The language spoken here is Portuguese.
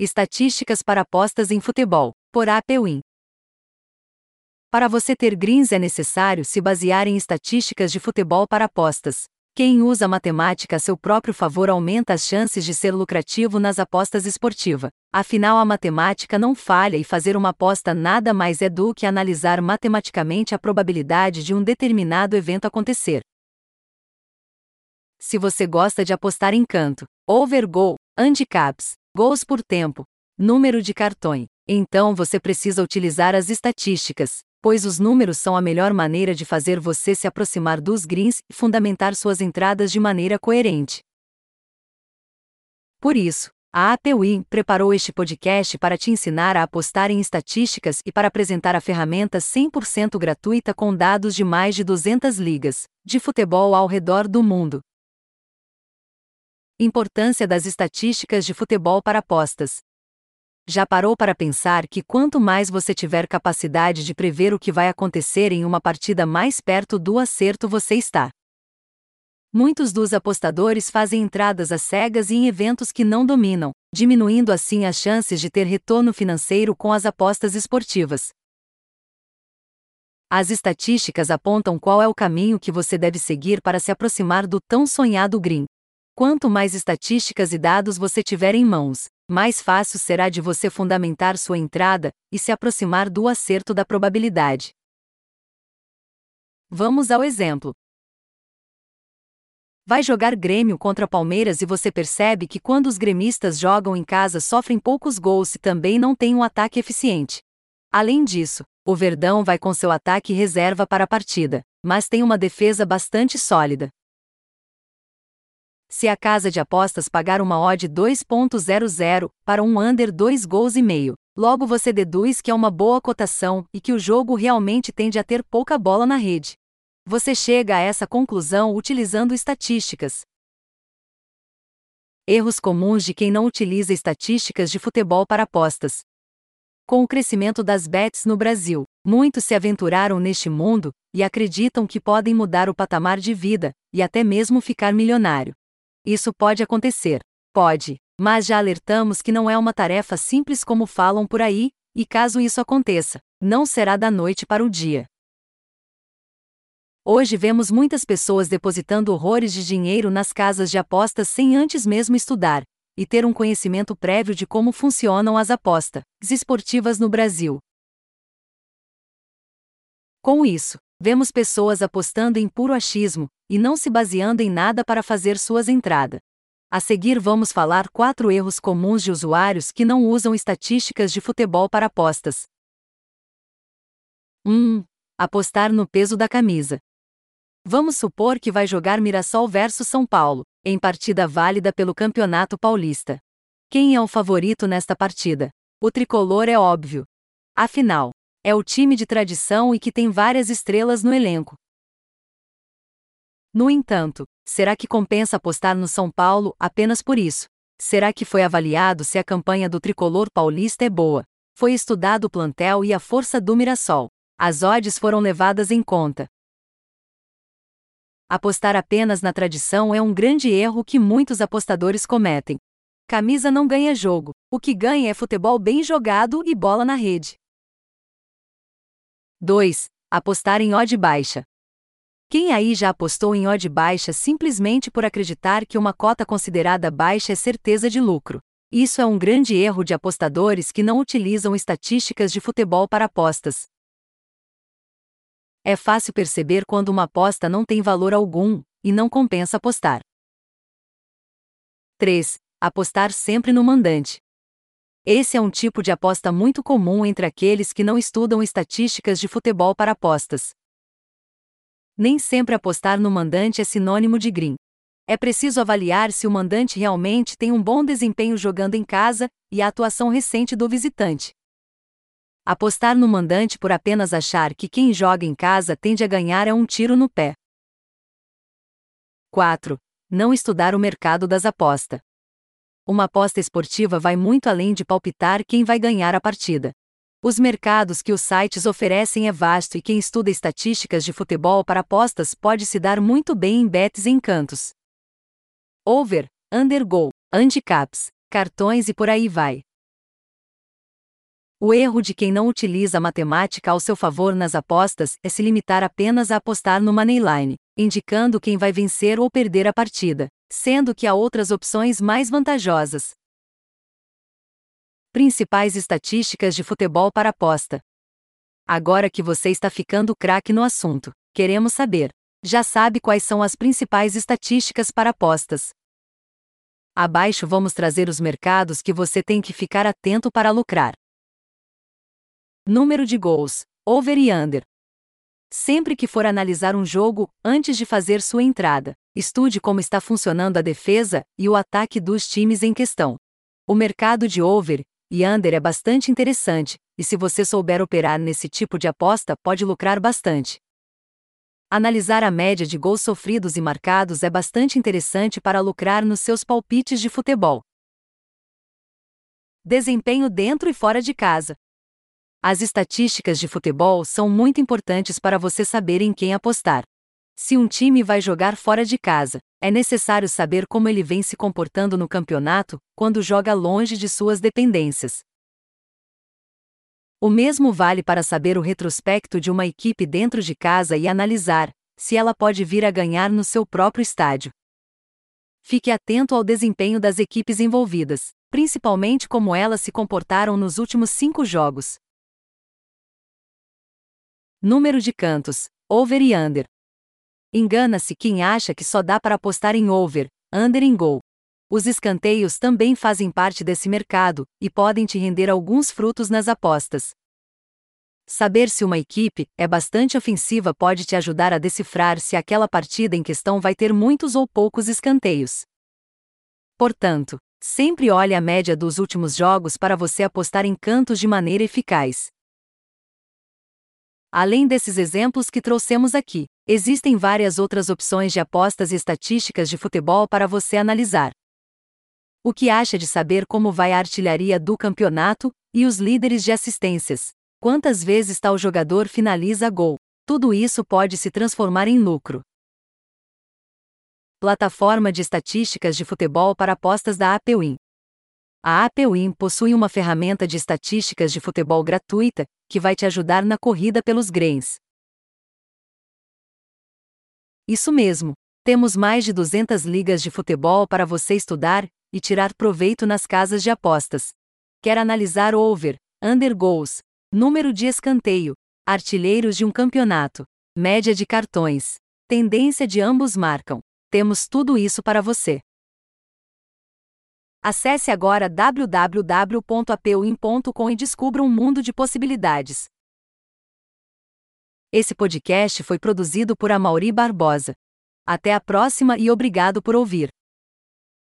Estatísticas para apostas em futebol, por APWin. Para você ter greens é necessário se basear em estatísticas de futebol para apostas. Quem usa a matemática a seu próprio favor aumenta as chances de ser lucrativo nas apostas esportivas. Afinal, a matemática não falha e fazer uma aposta nada mais é do que analisar matematicamente a probabilidade de um determinado evento acontecer. Se você gosta de apostar em canto, over goal, handicaps, gols por tempo, número de cartões, então você precisa utilizar as estatísticas, pois os números são a melhor maneira de fazer você se aproximar dos greens e fundamentar suas entradas de maneira coerente. Por isso, a APWin preparou este podcast para te ensinar a apostar em estatísticas e para apresentar a ferramenta 100% gratuita com dados de mais de 200 ligas de futebol ao redor do mundo. Importância das estatísticas de futebol para apostas. Já parou para pensar que quanto mais você tiver capacidade de prever o que vai acontecer em uma partida, mais perto do acerto você está? Muitos dos apostadores fazem entradas às cegas e em eventos que não dominam, diminuindo assim as chances de ter retorno financeiro com as apostas esportivas. As estatísticas apontam qual é o caminho que você deve seguir para se aproximar do tão sonhado green. Quanto mais estatísticas e dados você tiver em mãos, mais fácil será de você fundamentar sua entrada e se aproximar do acerto da probabilidade. Vamos ao exemplo. Vai jogar Grêmio contra Palmeiras e você percebe que quando os gremistas jogam em casa sofrem poucos gols e também não têm um ataque eficiente. Além disso, o Verdão vai com seu ataque reserva para a partida, mas tem uma defesa bastante sólida. Se a casa de apostas pagar uma odd 2.00 para um under 2 gols e meio, logo você deduz que é uma boa cotação e que o jogo realmente tende a ter pouca bola na rede. Você chega a essa conclusão utilizando estatísticas. Erros comuns de quem não utiliza estatísticas de futebol para apostas. Com o crescimento das bets no Brasil, muitos se aventuraram neste mundo e acreditam que podem mudar o patamar de vida e até mesmo ficar milionário. Isso pode acontecer. Pode. Mas já alertamos que não é uma tarefa simples como falam por aí, e caso isso aconteça, não será da noite para o dia. Hoje vemos muitas pessoas depositando horrores de dinheiro nas casas de apostas sem antes mesmo estudar e ter um conhecimento prévio de como funcionam as apostas esportivas no Brasil. Com isso, vemos pessoas apostando em puro achismo, e não se baseando em nada para fazer suas entradas. A seguir vamos falar quatro erros comuns de usuários que não usam estatísticas de futebol para apostas. 1. Apostar no peso da camisa. Vamos supor que vai jogar Mirassol versus São Paulo, em partida válida pelo Campeonato Paulista. Quem é o favorito nesta partida? O tricolor é óbvio. Afinal, é o time de tradição e que tem várias estrelas no elenco. No entanto, será que compensa apostar no São Paulo apenas por isso? Será que foi avaliado se a campanha do tricolor paulista é boa? Foi estudado o plantel e a força do Mirassol. As odds foram levadas em conta. Apostar apenas na tradição é um grande erro que muitos apostadores cometem. Camisa não ganha jogo, o que ganha é futebol bem jogado e bola na rede. 2. Apostar em odd baixa. Quem aí já apostou em odd baixa simplesmente por acreditar que uma cota considerada baixa é certeza de lucro? Isso é um grande erro de apostadores que não utilizam estatísticas de futebol para apostas. É fácil perceber quando uma aposta não tem valor algum e não compensa apostar. 3. Apostar sempre no mandante. Esse é um tipo de aposta muito comum entre aqueles que não estudam estatísticas de futebol para apostas. Nem sempre apostar no mandante é sinônimo de green. É preciso avaliar se o mandante realmente tem um bom desempenho jogando em casa e a atuação recente do visitante. Apostar no mandante por apenas achar que quem joga em casa tende a ganhar é um tiro no pé. 4. Não estudar o mercado das apostas. Uma aposta esportiva vai muito além de palpitar quem vai ganhar a partida. Os mercados que os sites oferecem é vasto e quem estuda estatísticas de futebol para apostas pode se dar muito bem em bets e encantos. Over, under goal, handicaps, cartões e por aí vai. O erro de quem não utiliza a matemática ao seu favor nas apostas é se limitar apenas a apostar no moneyline, indicando quem vai vencer ou perder a partida, sendo que há outras opções mais vantajosas. Principais estatísticas de futebol para aposta. Agora que você está ficando craque no assunto, queremos saber. Já sabe quais são as principais estatísticas para apostas. Abaixo vamos trazer os mercados que você tem que ficar atento para lucrar. Número de gols, over e under. Sempre que for analisar um jogo, antes de fazer sua entrada, estude como está funcionando a defesa e o ataque dos times em questão. O mercado de over e under é bastante interessante, e se você souber operar nesse tipo de aposta, pode lucrar bastante. Analisar a média de gols sofridos e marcados é bastante interessante para lucrar nos seus palpites de futebol. Desempenho dentro e fora de casa. As estatísticas de futebol são muito importantes para você saber em quem apostar. Se um time vai jogar fora de casa, é necessário saber como ele vem se comportando no campeonato quando joga longe de suas dependências. O mesmo vale para saber o retrospecto de uma equipe dentro de casa e analisar se ela pode vir a ganhar no seu próprio estádio. Fique atento ao desempenho das equipes envolvidas, principalmente como elas se comportaram nos últimos cinco jogos. Número de cantos, over e under. Engana-se quem acha que só dá para apostar em over, under em gol. Os escanteios também fazem parte desse mercado e podem te render alguns frutos nas apostas. Saber se uma equipe é bastante ofensiva pode te ajudar a decifrar se aquela partida em questão vai ter muitos ou poucos escanteios. Portanto, sempre olhe a média dos últimos jogos para você apostar em cantos de maneira eficaz. Além desses exemplos que trouxemos aqui, existem várias outras opções de apostas e estatísticas de futebol para você analisar. O que acha de saber como vai a artilharia do campeonato e os líderes de assistências? Quantas vezes tal jogador finaliza gol? Tudo isso pode se transformar em lucro. Plataforma de estatísticas de futebol para apostas da APWin. A APWin possui uma ferramenta de estatísticas de futebol gratuita, que vai te ajudar na corrida pelos grains. Isso mesmo! Temos mais de 200 ligas de futebol para você estudar e tirar proveito nas casas de apostas. Quer analisar over, under goals, número de escanteio, artilheiros de um campeonato, média de cartões, tendência de ambos marcam. Temos tudo isso para você. Acesse agora www.apeuim.com e descubra um mundo de possibilidades. Esse podcast foi produzido por Amauri Barbosa. Até a próxima e obrigado por ouvir.